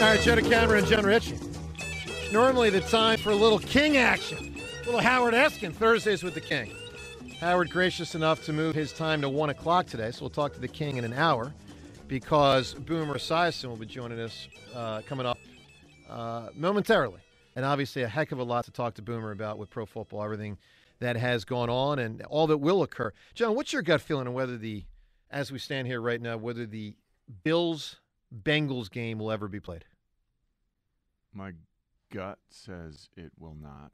All right, Joe DeCamara and John Rich. Normally the time for a little King action. A little Howard Eskin, Thursdays with the King. Howard gracious enough to move his time to 1 o'clock today, so we'll talk to the King in an hour because Boomer Esiason will be joining us uh, coming up uh, momentarily. And obviously a heck of a lot to talk to Boomer about with pro football, everything that has gone on and all that will occur. John, what's your gut feeling on whether the, as we stand here right now, whether the Bills Bengals game will ever be played? My gut says it will not.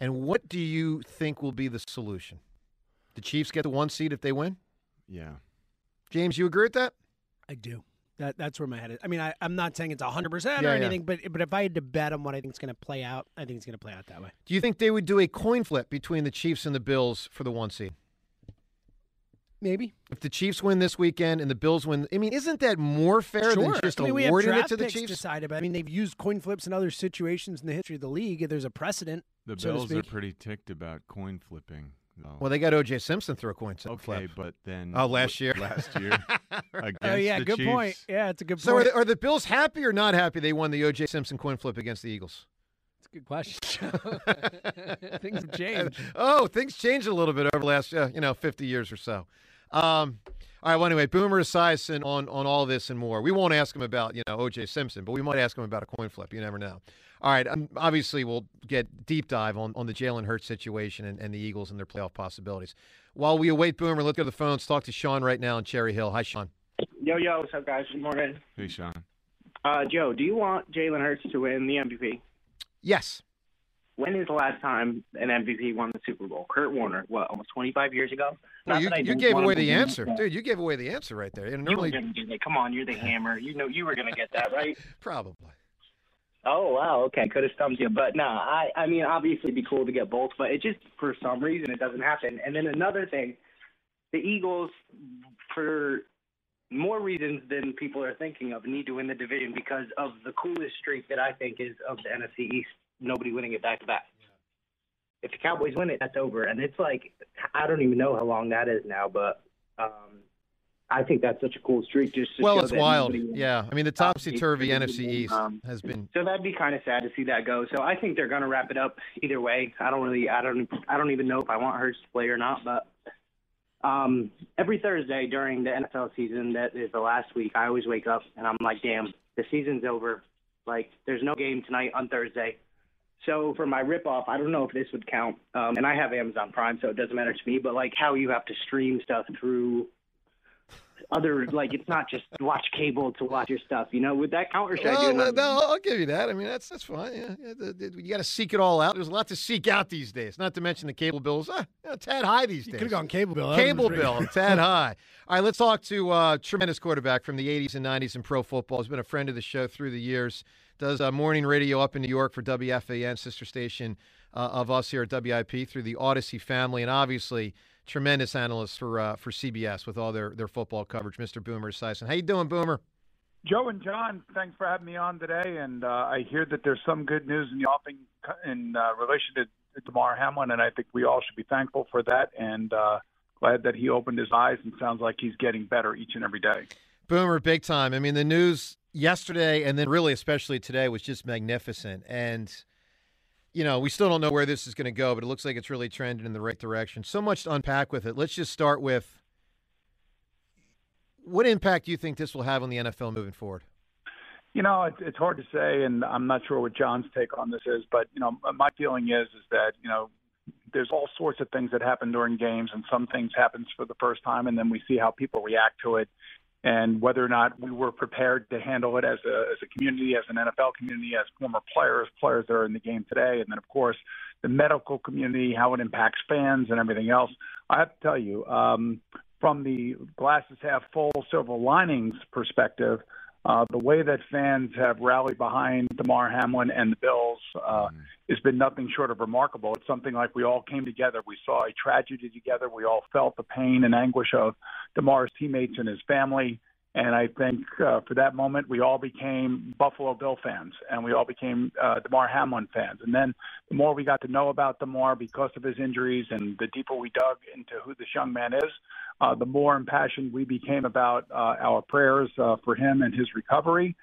And what do you think will be the solution? The Chiefs get the one seed if they win? Yeah. James, you agree with that? I do. That that's where my head is. I mean, I, I'm not saying it's 100 percent Yeah, or yeah. anything, but but if I had to bet on what I think is going to play out, I think it's going to play out that way. Do you think they would do a coin flip between the Chiefs and the Bills for the one seed? Maybe. If the Chiefs win this weekend and the Bills win, I mean, isn't that more fair sure. than just I mean, we have awarding it to the picks Chiefs? Decided, but I mean, they've used coin flips in other situations in the history of the league. There's a precedent. The so to Bills are pretty ticked about coin flipping. Though. Well, they got O.J. Simpson through a coin flip. okay, but then Oh, last year. last year against Oh yeah, the good Chiefs, point. Yeah, it's a good So are point. the, are the Bills happy or not happy they won the O.J. Simpson coin flip against the Eagles? It's a good question. Things have changed. oh, things changed a little bit over the last, uh, you know, 50 years or so. Um, all right. Well, anyway, Boomer Esiason on on all this and more. We won't ask him about you know O.J. Simpson, but we might ask him about a coin flip. You never know. All right. Um, obviously, we'll get deep dive on, on the Jalen Hurts situation and, and the Eagles and their playoff possibilities. While we await Boomer, let's go to the phones. Talk to Sean right now in Cherry Hill. Hi, Sean. Yo, yo, what's up, guys? Good morning. Hey, Sean. Uh, Joe, do you want Jalen Hurts to win the MVP? Yes. When is the last time an MVP won the Super Bowl? Kurt Warner, what, almost 25 years ago? Well, you that you gave away the answer, but dude. You gave away the answer right there. And You were normally, going to get it. Come on, you're the hammer. You know you were going to get that, right? probably. Oh wow, okay, could have stumped you, but no, I I mean obviously it'd be cool to get both, but it just for some reason it doesn't happen. And then another thing, the Eagles for more reasons than people are thinking of need to win the division because of the coolest streak that I think is of the NFC East, nobody winning it back to back. If the Cowboys win it, that's over, and it's like I don't even know how long that is now, but um, I think that's such a cool streak. Just to Well, it's wild. Yeah. I mean, the topsy turvy Um, NFC East um, has been. so that'd be kind of sad to see that go. So I think they're going to wrap it up either way. I don't really, I don't, I don't even know if I want Hurts to play or not. But um, every Thursday during the NFL season, that is the last week, I always wake up and I'm like, damn, the season's over. Like, there's no game tonight on Thursday. So for my rip off, I don't know if this would count. Um, and I have Amazon Prime, so it doesn't matter to me. But like how you have to stream stuff through other, like it's not just watch cable to watch your stuff. You know, would that count or should I do Well, another- no, I'll give you that. I mean, that's that's fine. Yeah, yeah the, the, you got to seek it all out. There's a lot to seek out these days. Not to mention the cable bills. Ah, you know, tad high these You days. could have gone cable bill. That Cable bill, tad high. All right, let's talk to uh, tremendous quarterback from the 80s and 90s in pro football. Has been a friend of the show through the years. Does uh, morning radio up in New York for WFAN, sister station uh, of us here at WIP through the Odyssey family, and obviously tremendous analyst for uh, for CBS with all their their football coverage, Mr. Boomer Esiason. How you doing, Boomer? Joe and John, thanks for having me on today. And uh, I hear that there's some good news in the offing in uh, relation to Damar Hamlin, and I think we all should be thankful for that. And uh, glad that he opened his eyes and sounds like he's getting better each and every day. Boomer, big time. I mean, the news yesterday and then really especially today was just magnificent. And you know, we still don't know where this is going to go, but it looks like it's really trending in the right direction. So much to unpack with it. Let's just start with what impact do you think this will have on the NFL moving forward? You know, it's, it's hard to say, and I'm not sure what John's take on this is, but you know, my feeling is is that you know, there's all sorts of things that happen during games, and some things happens for the first time, and then we see how people react to it, and whether or not we were prepared to handle it as a as a community, as an NFL community, as former players, players that are in the game today, and then of course the medical community, how it impacts fans and everything else. I have to tell you, um, from the glasses half full, silver linings perspective, uh, the way that fans have rallied behind Damar Hamlin and the Bills uh, mm-hmm. has been nothing short of remarkable. It's something like we all came together. We saw a tragedy together. We all felt the pain and anguish of Damar's teammates and his family. And I think uh, for that moment, we all became Buffalo Bill fans, and we all became uh, Damar Hamlin fans. And then the more we got to know about Damar because of his injuries, and the deeper we dug into who this young man is, uh, the more impassioned we became about uh, our prayers uh, for him and his recovery.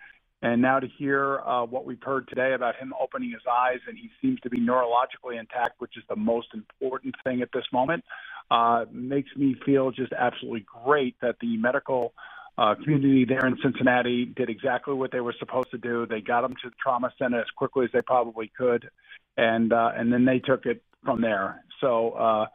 And now to hear uh, what we've heard today about him opening his eyes, and he seems to be neurologically intact, which is the most important thing at this moment, uh, makes me feel just absolutely great that the medical uh, community there in Cincinnati did exactly what they were supposed to do. They got them to the trauma center as quickly as they probably could, and uh, and then they took it from there. So. Uh,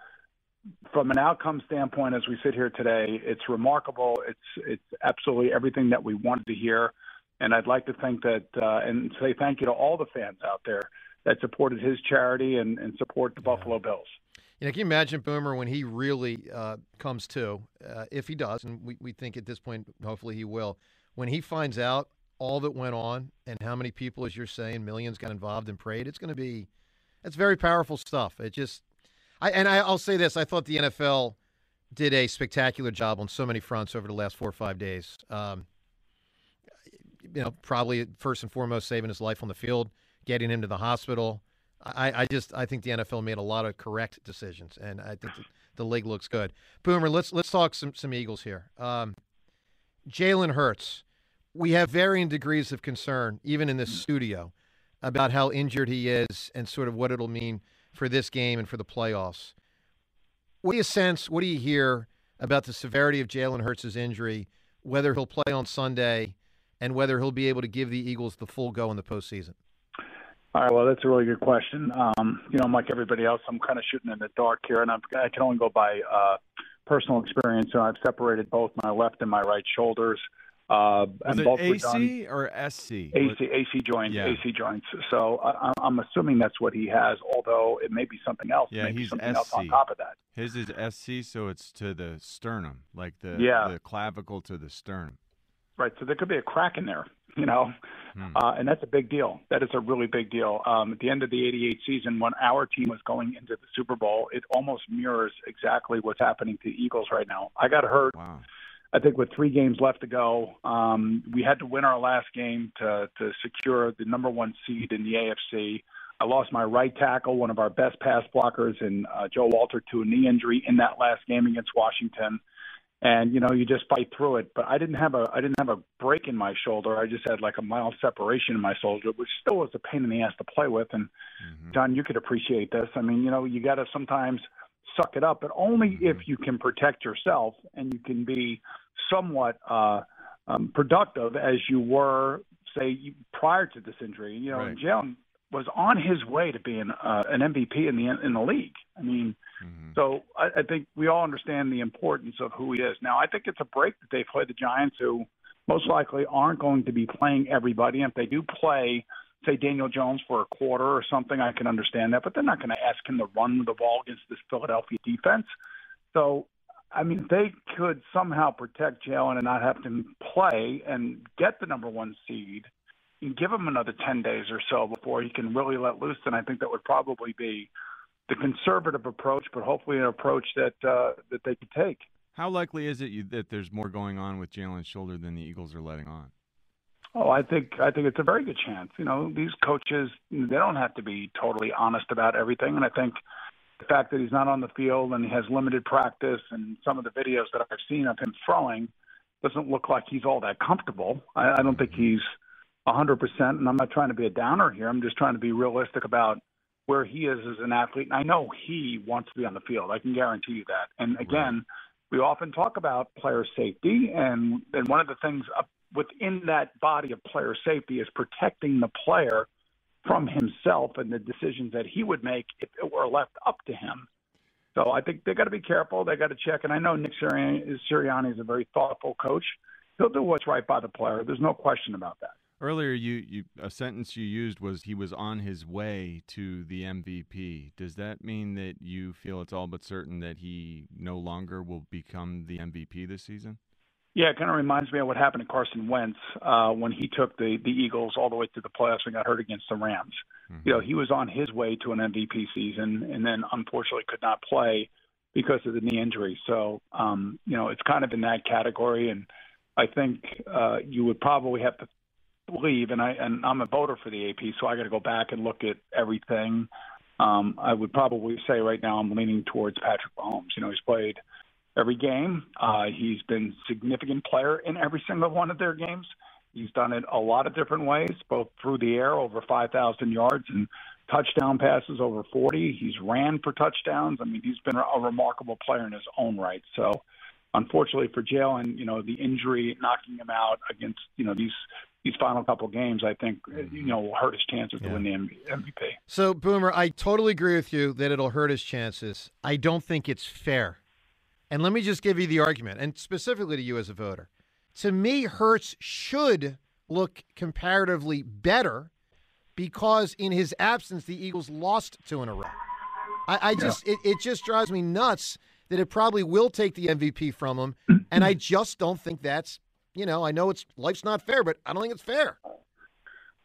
from an outcome standpoint, as we sit here today, it's remarkable. It's it's absolutely everything that we wanted to hear, and I'd like to think that uh, and say thank you to all the fans out there that supported his charity and, and support the Buffalo Bills. You know, can you imagine Boomer when he really uh, comes to, uh, if he does, and we, we think at this point, hopefully he will, when he finds out all that went on and how many people, as you're saying, millions got involved and prayed, it's going to be, it's very powerful stuff. It just, I and I, I'll say this: I thought the NFL did a spectacular job on so many fronts over the last four or five days. Um, you know, probably first and foremost, saving his life on the field, getting him to the hospital. I, I just I think the NFL made a lot of correct decisions, and I think the, league looks good. Boomer, let's let's talk some some Eagles here. Um, Jalen Hurts, we have varying degrees of concern, even in this studio, about how injured he is and sort of what it'll mean for this game and for the playoffs. What do you sense? What do you hear about the severity of Jalen Hurts' injury? Whether he'll play on Sunday, and whether he'll be able to give the Eagles the full go in the postseason. All right, well, that's a really good question. Um, you know, I'm like everybody else. I'm kind of shooting in the dark here, and I'm, I can only go by uh, personal experience. So I've separated both my left and my right shoulders. Uh, and both AC or SC? AC, AC joints, Yeah. AC joints. So I, I'm assuming that's what he has, although it may be something else. Yeah, he's something else on top of that. His is SC, so it's to the sternum, like the Yeah. the clavicle to the sternum. Right. So there could be a crack in there, you know, Hmm. uh, and that's a big deal. That is a really big deal. Um, at the end of the '88 season, when our team was going into the Super Bowl, it almost mirrors exactly what's happening to the Eagles right now. I got hurt. Wow. I think with three games left to go, um, we had to win our last game to to secure the number one seed in the AFC. I lost my right tackle, one of our best pass blockers, and uh, Joe Walter to a knee injury in that last game against Washington. And you know, you just fight through it. But I didn't have a I didn't have a break in my shoulder. I just had like a mild separation in my shoulder, which still was a pain in the ass to play with. And Mhm. John, you could appreciate this. I mean, you know, you got to sometimes suck it up, but only Mm-hmm. if you can protect yourself and you can be somewhat uh, um, productive as you were, say, prior to this injury. You know, Right. Jalen was on his way to being uh, an MVP in the in the league. I mean, Mhm. so I, I think we all understand the importance of who he is. Now, I think it's a break that they play the Giants, who most likely aren't going to be playing everybody. And if they do play, say Daniel Jones for a quarter or something, I can understand that. But they're not going to ask him to run the ball against this Philadelphia defense. So, I mean, they could somehow protect Jalen and not have to play and get the number one seed. Give him another 10 days or so before he can really let loose, And I think that would probably be the conservative approach, but hopefully an approach that uh, that they could take. How likely is it you, that there's more going on with Jalen's shoulder than the Eagles are letting on? Oh, I think I think it's a very good chance. You know, these coaches they don't have to be totally honest about everything, and I think the fact that he's not on the field and he has limited practice and some of the videos that I've seen of him throwing doesn't look like he's all that comfortable. I, I don't think he's 100%, and I'm not trying to be a downer here. I'm just trying to be realistic about where he is as an athlete. And I know he wants to be on the field. I can guarantee you that. And again, we often talk about player safety, and, and one of the things up within that body of player safety is protecting the player from himself and the decisions that he would make if it were left up to him. So I think they got to be careful. They got to check. And I know Nick Sirianni is a very thoughtful coach. He'll do what's right by the player. There's no question about that. Earlier, you, you a sentence you used was he was on his way to the MVP. Does that mean that you feel it's all but certain that he no longer will become the MVP this season? Yeah, it kind of reminds me of what happened to Carson Wentz uh, when he took the the Eagles all the way to the playoffs and got hurt against the Rams. Mm-hmm. You know, he was on his way to an MVP season, and then unfortunately could not play because of the knee injury. So, um, you know, it's kind of in that category, and I think uh, you would probably have to believe, and I and I'm a voter for the AP, so I got to go back and look at everything. Um, I would probably say right now I'm leaning towards Patrick Mahomes. You know, he's played every game. Uh, he's been significant player in every single one of their games. He's done it a lot of different ways, both through the air, over 5,000 yards, and touchdown passes over 40. He's ran for touchdowns. I mean, he's been a remarkable player in his own right. So, unfortunately for Jalen, you know, the injury knocking him out against, you know, these these final couple games, I think, uh, you mm-hmm. know, will hurt his chances yeah. to win the MVP. So, Boomer, I totally agree with you that it'll hurt his chances. I don't think it's fair. And let me just give you the argument, and specifically to you as a voter. To me, Hurts should look comparatively better because in his absence, the Eagles lost two in a row. I, I just yeah. it, it just drives me nuts that it probably will take the MVP from him, and I just don't think that's you know, I know it's life's not fair, but I don't think it's fair.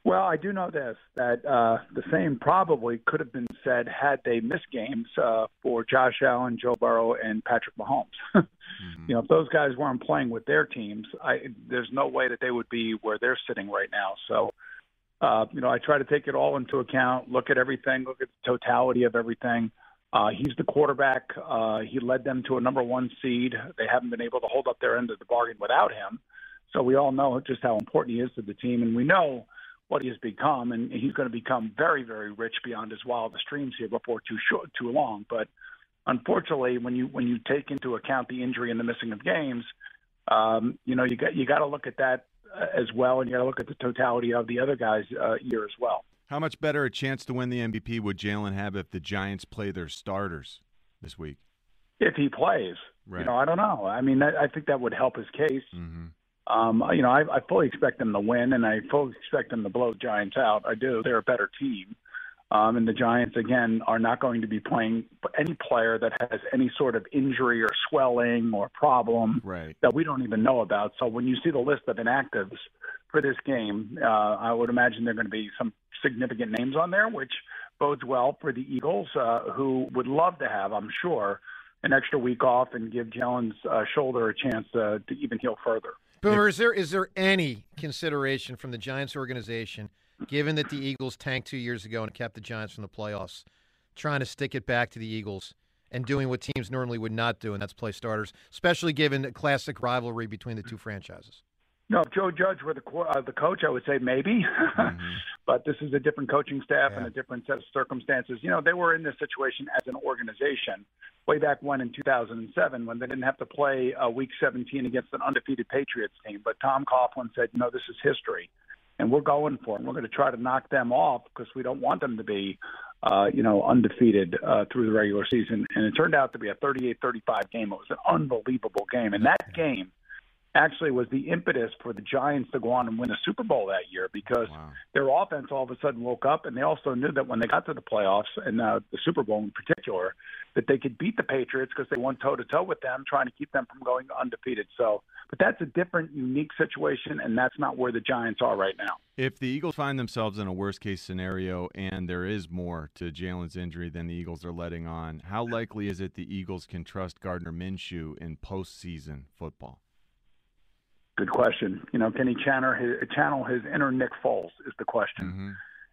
Well, I do know this that uh, the same probably could have been said had they missed games uh, for Josh Allen, Joe Burrow, and Patrick Mahomes. mm-hmm. You know, if those guys weren't playing with their teams, I, there's no way that they would be where they're sitting right now. So, uh, you know, I try to take it all into account, look at everything, look at the totality of everything. Uh, he's the quarterback. Uh, he led them to a number one seed. They haven't been able to hold up their end of the bargain without him. So we all know just how important he is to the team, and we know what he has become, and he's going to become very, very rich beyond his wildest dreams here before too short, too long. But unfortunately, when you when you take into account the injury and the missing of games, um, you know you got you got to look at that uh, as well, and you got to look at the totality of the other guys' uh, year as well. How much better a chance to win the MVP would Jalen have if the Giants play their starters this week? If he plays, right. you know, I don't know. I mean, I, I think that would help his case. Mm-hmm. Um, you know, I, I fully expect them to win, and I fully expect them to blow the Giants out. I do. They're a better team. Um, and the Giants, again, are not going to be playing any player that has any sort of injury or swelling or problem right. that we don't even know about. So when you see the list of inactives for this game, uh, I would imagine there are going to be some significant names on there, which bodes well for the Eagles, uh, who would love to have, I'm sure, an extra week off and give Jalen's uh, shoulder a chance to, to even heal further. Boomer, is there is there any consideration from the Giants organization, given that the Eagles tanked two years ago and kept the Giants from the playoffs, trying to stick it back to the Eagles and doing what teams normally would not do, and that's play starters, especially given the classic rivalry between the two franchises? No, if Joe Judge were the uh, the coach, I would say maybe. Mm-hmm. but this is a different coaching staff yeah. and a different set of circumstances. You know, they were in this situation as an organization way back when in 2007 when they didn't have to play uh, Week 17 against an undefeated Patriots team. But Tom Coughlin said, "No, this is history, and we're going for it. We're going to try to knock them off because we don't want them to be." Uh, you know, undefeated uh, through the regular season, and it turned out to be a 38-35 game. It was an unbelievable game, and that game actually was the impetus for the Giants to go on and win a Super Bowl that year because Wow. their offense all of a sudden woke up and they also knew that when they got to the playoffs and uh, the Super Bowl in particular, that they could beat the Patriots because they went toe to toe with them, trying to keep them from going undefeated. So, but that's a different, unique situation, and that's not where the Giants are right now. If the Eagles find themselves in a worst case scenario and there is more to Jalen's injury than the Eagles are letting on, how likely is it the Eagles can trust Gardner Minshew in postseason football? Good question. You know, can he channel his, channel his inner Nick Foles is the question. Mm-hmm.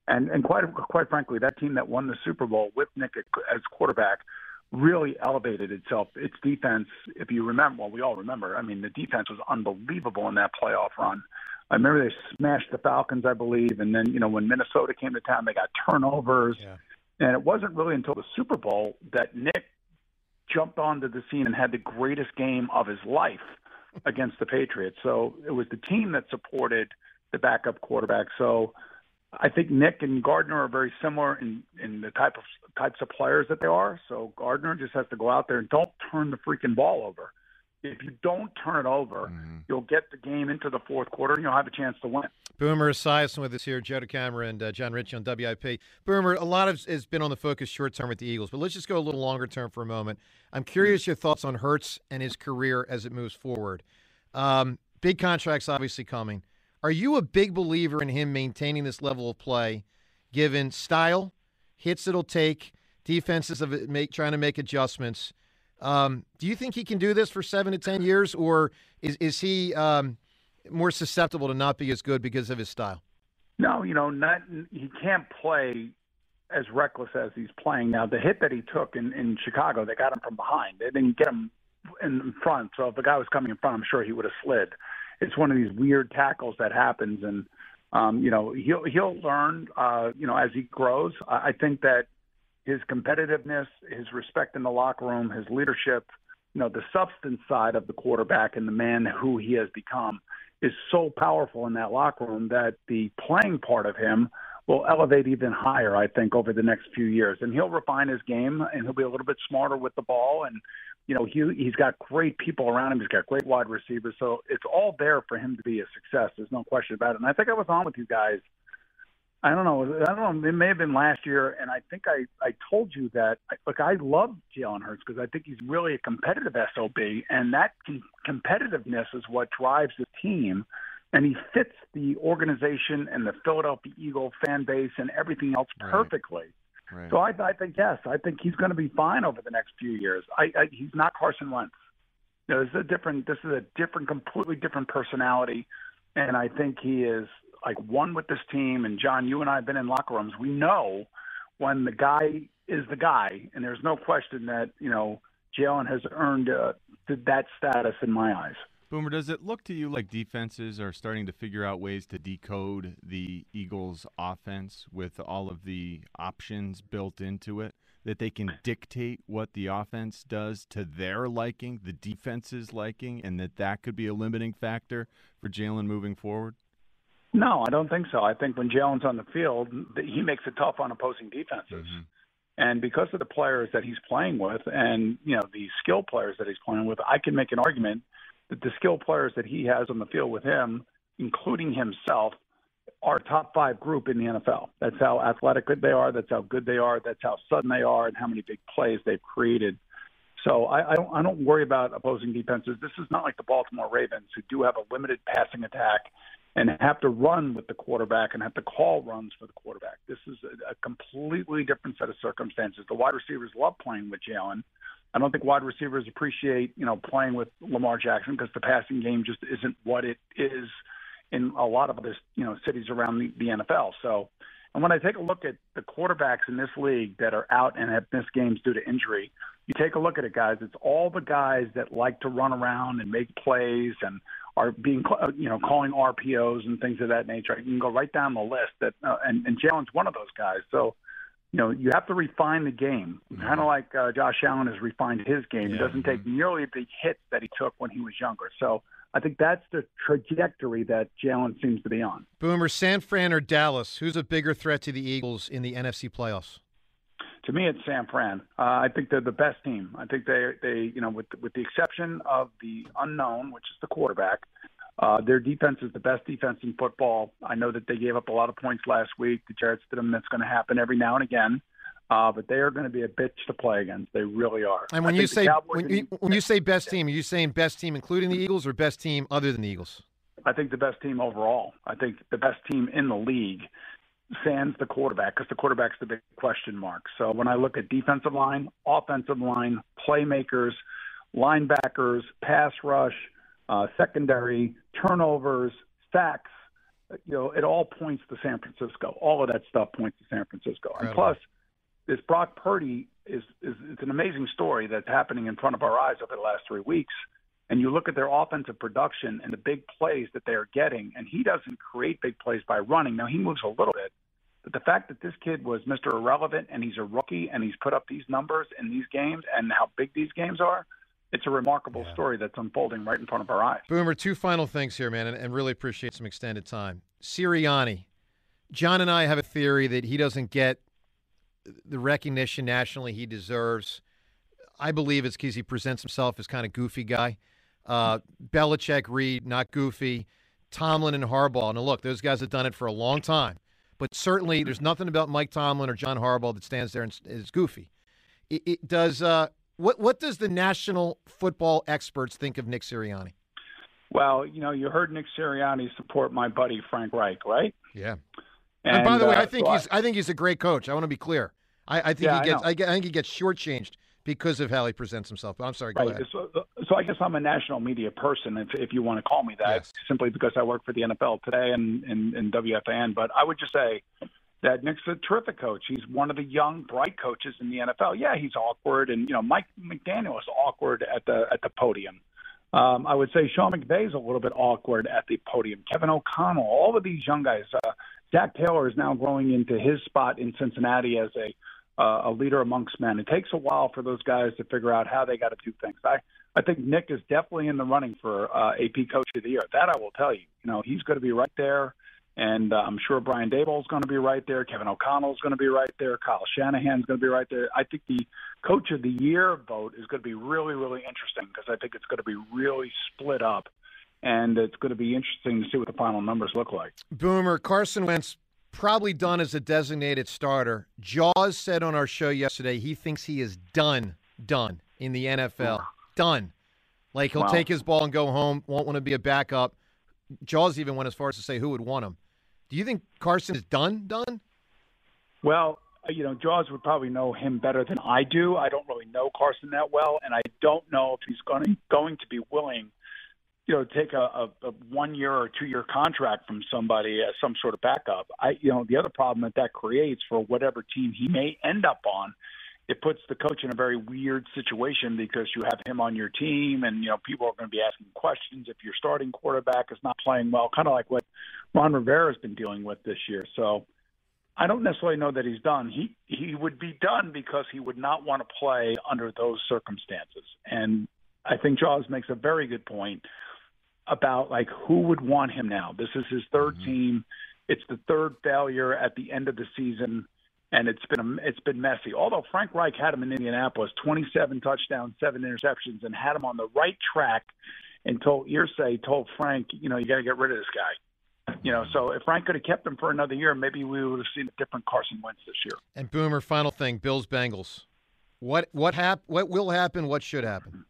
And and quite quite frankly, that team that won the Super Bowl with Nick as quarterback really elevated itself. Its defense, if you remember, well, we all remember. I mean, the defense was unbelievable in that playoff run. I remember they smashed the Falcons, I believe, and then you know when Minnesota came to town, they got turnovers. Yeah. And it wasn't really until the Super Bowl that Nick jumped onto the scene and had the greatest game of his life against the Patriots. So it was the team that supported the backup quarterback. So I think Nick and Gardner are very similar in in the type of types of players that they are. So Gardner just has to go out there and don't turn the freaking ball over. If you don't turn it over, you'll get the game into the fourth quarter and you'll have a chance to win. Boomer Esiason with us here, Joe DeCamara and uh, Jon Ritchie on WIP. Boomer, a lot of has been on the focus short term with the Eagles, but let's just go a little longer term for a moment. I'm curious your thoughts on Hurts and his career as it moves forward. Um, big contracts obviously coming. Are you a big believer in him maintaining this level of play, given style, hits it'll take, defenses of it make trying to make adjustments? Um, do you think he can do this for seven to ten years, or is is he um, more susceptible to not be as good because of his style? No, you know, not he can't play as reckless as he's playing now. The hit that he took in in Chicago, they got him from behind. They didn't get him in front. So if the guy was coming in front, I'm sure he would have slid. It's one of these weird tackles that happens, and um, you know he'll he'll learn. Uh, you know as he grows. I, I think that his competitiveness, his respect in the locker room, his leadership, you know, the substance side of the quarterback and the man who he has become is so powerful in that locker room that the playing part of him will elevate even higher, I think, over the next few years. And he'll refine his game and he'll be a little bit smarter with the ball. And, you know, he, he's got great people around him. He's got great wide receivers. So it's all there for him to be a success. There's no question about it. And I think I was on with you guys I don't know. I don't know. It may have been last year, and I think I I told you that. Look, I love Jalen Hurts because I think he's really a competitive sob, and that com- competitiveness is what drives the team, and he fits the organization and the Philadelphia Eagle fan base and everything else Right. perfectly. Right. So I, I think yes, I think he's going to be fine over the next few years. I, I he's not Carson Wentz. You know, this is a different. This is a different, completely different personality, and I think he is like one with this team. And John, you and I have been in locker rooms. We know when the guy is the guy, and there's no question that you know Jalen has earned uh, that status in my eyes. Boomer, does it look to you like defenses are starting to figure out ways to decode the Eagles' offense with all of the options built into it? That they can dictate what the offense does to their liking, the defense's liking, and that that could be a limiting factor for Jalen moving forward? No, I don't think so. I think when Jalen's on the field, he makes it tough on opposing defenses. Mm-hmm. And because of the players that he's playing with and, you know, the skill players that he's playing with, I can make an argument that the skill players that he has on the field with him, including himself, are a top five group in the NFL. That's how athletic they are. That's how good they are. That's how sudden they are, and how many big plays they've created. So I, I don't I don't worry about opposing defenses. This is not like the Baltimore Ravens, who do have a limited passing attack and have to run with the quarterback and have to call runs for the quarterback. This is a, a completely different set of circumstances. The wide receivers love playing with Jalen. I don't think wide receivers appreciate, you know, playing with Lamar Jackson because the passing game just isn't what it is in a lot of other, you know, cities around the, the NFL. So, and when I take a look at the quarterbacks in this league that are out and have missed games due to injury, you take a look at it, guys. It's all the guys that like to run around and make plays and are being, uh, you know, calling RPOs and things of that nature. You can go right down the list. That uh, and, and Jalen's one of those guys. So, you know, you have to refine the game, kind of like uh, Josh Allen has refined his game. He doesn't take nearly the hits that he took when he was younger. So, I think that's the trajectory that Jalen seems to be on. Boomer, San Fran or Dallas? Who's a bigger threat to the Eagles in the NFC playoffs? To me, it's San Fran. Uh, I think they're the best team. I think they, they, you know, with with the exception of the unknown, which is the quarterback, uh, their defense is the best defense in football. I know that they gave up a lot of points last week. The Jarrett Stidham, that's going to happen every now and again. Uh, but they are going to be a bitch to play against. They really are. And when you say when you, when you say best team, are you saying best team including the Eagles or best team other than the Eagles? I think the best team overall. I think the best team in the league sans the quarterback because the quarterback's the big question mark. So when I look at defensive line, offensive line, playmakers, linebackers, pass rush, uh, secondary, turnovers, sacks, you know, it all points to San Francisco. All of that stuff points to San Francisco. And plus, this Brock Purdy is, is it's an amazing story that's happening in front of our eyes over the last three weeks. And you look at their offensive production and the big plays that they are getting, and he doesn't create big plays by running. Now he moves a little bit, but the fact that this kid was Mr. Irrelevant and he's a rookie and he's put up these numbers in these games and how big these games are, it's a remarkable yeah. story that's unfolding right in front of our eyes. Boomer, two final things here, man, and, and really appreciate some extended time. Sirianni, John and I have a theory that he doesn't get the recognition nationally he deserves. I believe it's because he presents himself as kind of goofy guy. Uh, Belichick, Reid, not goofy. Tomlin and Harbaugh. Now, look, those guys have done it for a long time, but certainly there's nothing about Mike Tomlin or John Harbaugh that stands there and is goofy. It, it does. Uh, what what does the national football experts think of Nick Sirianni? Well, you know, you heard Nick Sirianni support my buddy Frank Reich, right? Yeah. And, and by the way, uh, I think so he's I, I, think he's a great coach. I want to be clear. I, I think yeah, he gets I, I, think he gets shortchanged because of how he presents himself. But I'm sorry, go right. ahead. So, so I guess I'm a national media person, if, if you want to call me that, yes. simply because I work for the NFL today and, and, and WFAN. But I would just say that Nick's a terrific coach. He's one of the young, bright coaches in the NFL. Yeah, he's awkward, and you know Mike McDaniel is awkward at the at the podium. Um, I would say Sean McVay is a little bit awkward at the podium. Kevin O'Connell, all of these young guys. Uh, Zac Taylor is now growing into his spot in Cincinnati as a uh, a leader amongst men. It takes a while for those guys to figure out how they got to do things. I I think Nick is definitely in the running for uh, AP Coach of the Year. That I will tell you. You know, he's going to be right there, and uh, I'm sure Brian Daboll is going to be right there. Kevin O'Connell is going to be right there. Kyle Shanahan is going to be right there. I think the Coach of the Year vote is going to be really, really interesting because I think it's going to be really split up and it's going to be interesting to see what the final numbers look like. Boomer Carson Wentz probably done as a designated starter. Jaws said on our show yesterday he thinks he is done, done in the NFL. Done. Like he'll wow. take his ball and go home, won't want to be a backup. Jaws even went as far as to say who would want him. Do you think Carson is done, done? Well, uh, you know, Jaws would probably know him better than I do. I don't really know Carson that well, and I don't know if he's going going to be willing you know, take a, a, a one year or two year contract from somebody as some sort of backup. I, you know, the other problem that that creates for whatever team he may end up on, it puts the coach in a very weird situation because you have him on your team, and you know people are going to be asking questions if your starting quarterback is not playing well, kind of like what Ron Rivera has been dealing with this year. So. I don't necessarily know that he's done. He he would be done because he would not want to play under those circumstances. And I think Jaws makes a very good point about like who would want him now. This is his 3rd mm-hmm. team. It's the third failure at the end of the season, and it's been a, it's been messy. Although Frank Reich had him in Indianapolis, 27 touchdowns, seven interceptions, and had him on the right track, until Irsay told Frank, you know, you got to get rid of this guy. You know, so if Frank could have kept him for another year, maybe we would have seen a different Carson Wentz this year. And Boomer, final thing, Bills Bengals. What what hap- What will happen? What should happen?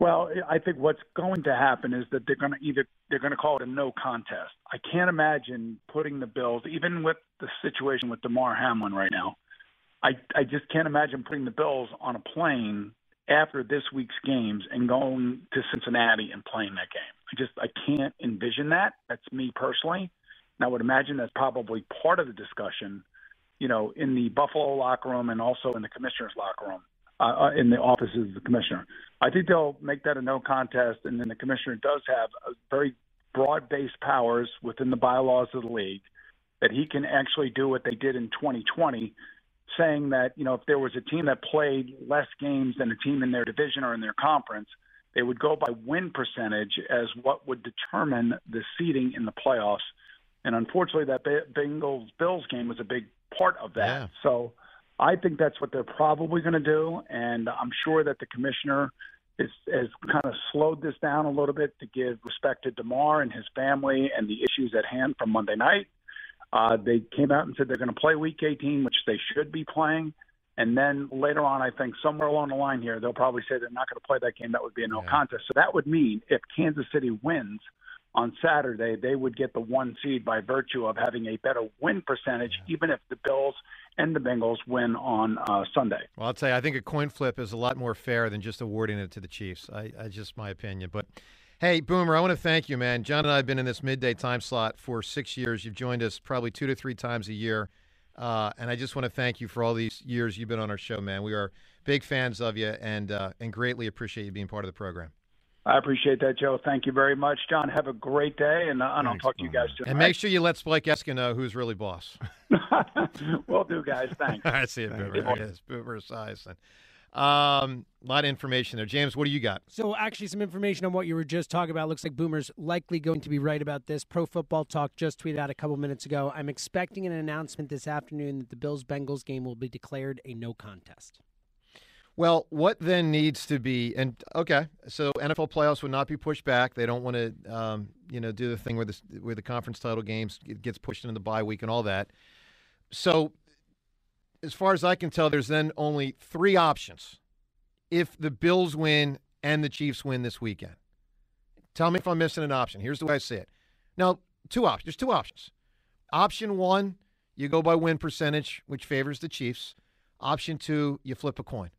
Well, I think what's going to happen is that they're going to either they're going to call it a no contest. I can't imagine putting the Bills, even with the situation with Damar Hamlin right now. I I just can't imagine putting the Bills on a plane after this week's games and going to Cincinnati and playing that game. I just I can't envision that. That's me personally. And I would imagine that's probably part of the discussion, you know, in the Buffalo locker room and also in the commissioner's locker room uh, uh, in the offices of the commissioner. I think they'll make that a no contest, and then the commissioner does have very broad-based powers within the bylaws of the league that he can actually do what they did in 2020, saying that you know if there was a team that played less games than a team in their division or in their conference, they would go by win percentage as what would determine the seeding in the playoffs. And unfortunately, that Bengals Bills game was a big part of that. Yeah. So I think that's what they're probably going to do, and I'm sure that the commissioner is, has kind of slowed this down a little bit to give respect to Damar and his family and the issues at hand from Monday night. Uh, they came out and said they're going to play Week 18, which they should be playing. And then later on, I think somewhere along the line here, they'll probably say they're not going to play that game. That would be a no yeah. contest. So that would mean if Kansas City wins on Saturday, they would get the one seed by virtue of having a better win percentage, yeah. even if the Bills and the Bengals win on uh, Sunday. Well, I'll tell you, I think a coin flip is a lot more fair than just awarding it to the Chiefs. I, I just my opinion, but. Hey, Boomer, I want to thank you, man. John and I have been in this midday time slot for six years. You've joined us probably two to three times a year. Uh, and I just want to thank you for all these years you've been on our show, man. We are big fans of you and, uh, and greatly appreciate you being part of the program. I appreciate that, Joe. Thank you very much, John. Have a great day, and, uh, and I'll talk to you guys soon. And make sure you let Spike Eskin know who's really boss. Will do, guys. Thanks. All right, see it, Boomer. There it is, Boomer Esiason. Um, a lot of information there. James, what do you got? So, actually, some information on what you were just talking about. Looks like Boomer's likely going to be right about this. Pro Football Talk just tweeted out a couple minutes ago. I'm expecting an announcement this afternoon that the Bills Bengals game will be declared a no contest. Well, what then needs to be and okay, so NFL playoffs would not be pushed back. They don't want to, um, you know, do the thing where the where the conference title games gets pushed into the bye week and all that. So as far as I can tell, there's then only three options if the Bills win and the Chiefs win this weekend. Tell me if I'm missing an option. Here's the way I see it. Now, two options. There's two options. Option one, you go by win percentage, which favors the Chiefs. Option two, you flip a coin.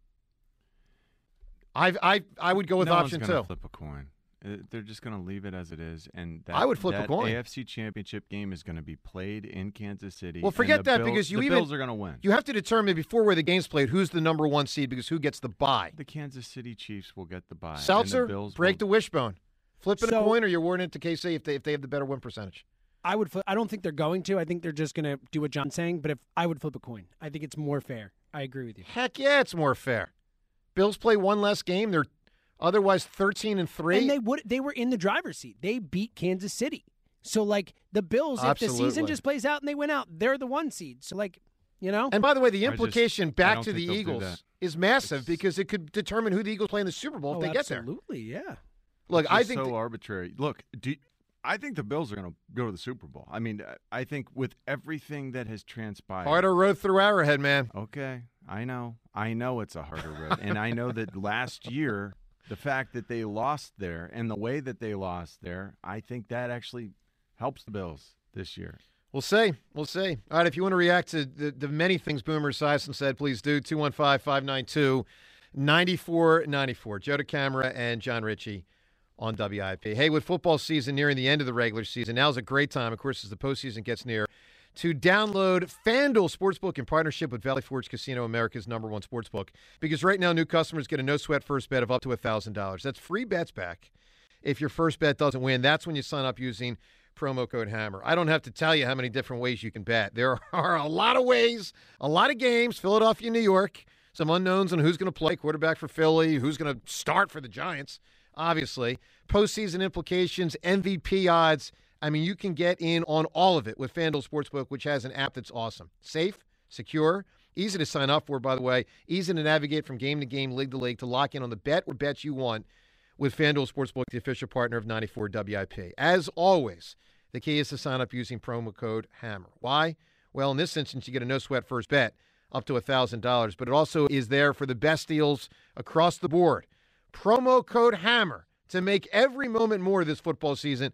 I I I would go with no option two. Flip a coin. Uh, they're just going to leave it as it is, and that, I would flip that a coin. AFC Championship game is going to be played in Kansas City. Well, forget that Bills, because you even the even Bills are going to win. You have to determine before where the game's played who's the number one seed because who gets the bye. The Kansas City Chiefs will get the bye. Seltzer, the break will... the wishbone. Flipping so, a coin, or you're awarding it to KC if they if they have the better win percentage. I would. Flip, I don't think they're going to. I think they're just going to do what John's saying. But if I would flip a coin, I think it's more fair. I agree with you. Heck yeah, it's more fair. Bills play one less game. They're Otherwise, thirteen and three. And they would they were in the driver's seat. They beat Kansas City. So like the Bills, Absolutely. if the season just plays out and they win out, they're the one seed. So like, you know. And by the way, the implication just, back to the Eagles is massive it's, because it could determine who the Eagles play in the Super Bowl oh, if they get there. Absolutely, yeah. Look, I think it's so the, arbitrary. Look, do, I think the Bills are going to go to the Super Bowl. I mean, I think with everything that has transpired, harder road through Arrowhead, man. Okay, I know, I know it's a harder road, and I know that last year the fact that they lost there and the way that they lost there, I think that actually helps the Bills this year. We'll see. We'll see. All right, if you want to react to the, the many things Boomer Esiason said, please do. 215 592 9494. Joe DeCamara and Jon Ritchie on WIP. Hey, with football season nearing the end of the regular season, now's a great time, of course, as the postseason gets near to download FanDuel Sportsbook in partnership with Valley Forge Casino, America's number one sportsbook. Because right now, new customers get a no sweat first bet of up to $1,000. That's free bets back if your first bet doesn't win. That's when you sign up using promo code HAMMER. I don't have to tell you how many different ways you can bet. There are a lot of ways, a lot of games. Philadelphia, New York, some unknowns on who's going to play quarterback for Philly, who's going to start for the Giants, obviously. Postseason implications, MVP odds I mean, you can get in on all of it with FanDuel Sportsbook, which has an app that's awesome. Safe, secure, easy to sign up for, by the way, easy to navigate from game to game, league to league, to lock in on the bet or bets you want with FanDuel Sportsbook, the official partner of 94 WIP. As always, the key is to sign up using promo code HAMMER. Why? Well, in this instance, you get a no sweat first bet up to $1,000, but it also is there for the best deals across the board. Promo code HAMMER to make every moment more this football season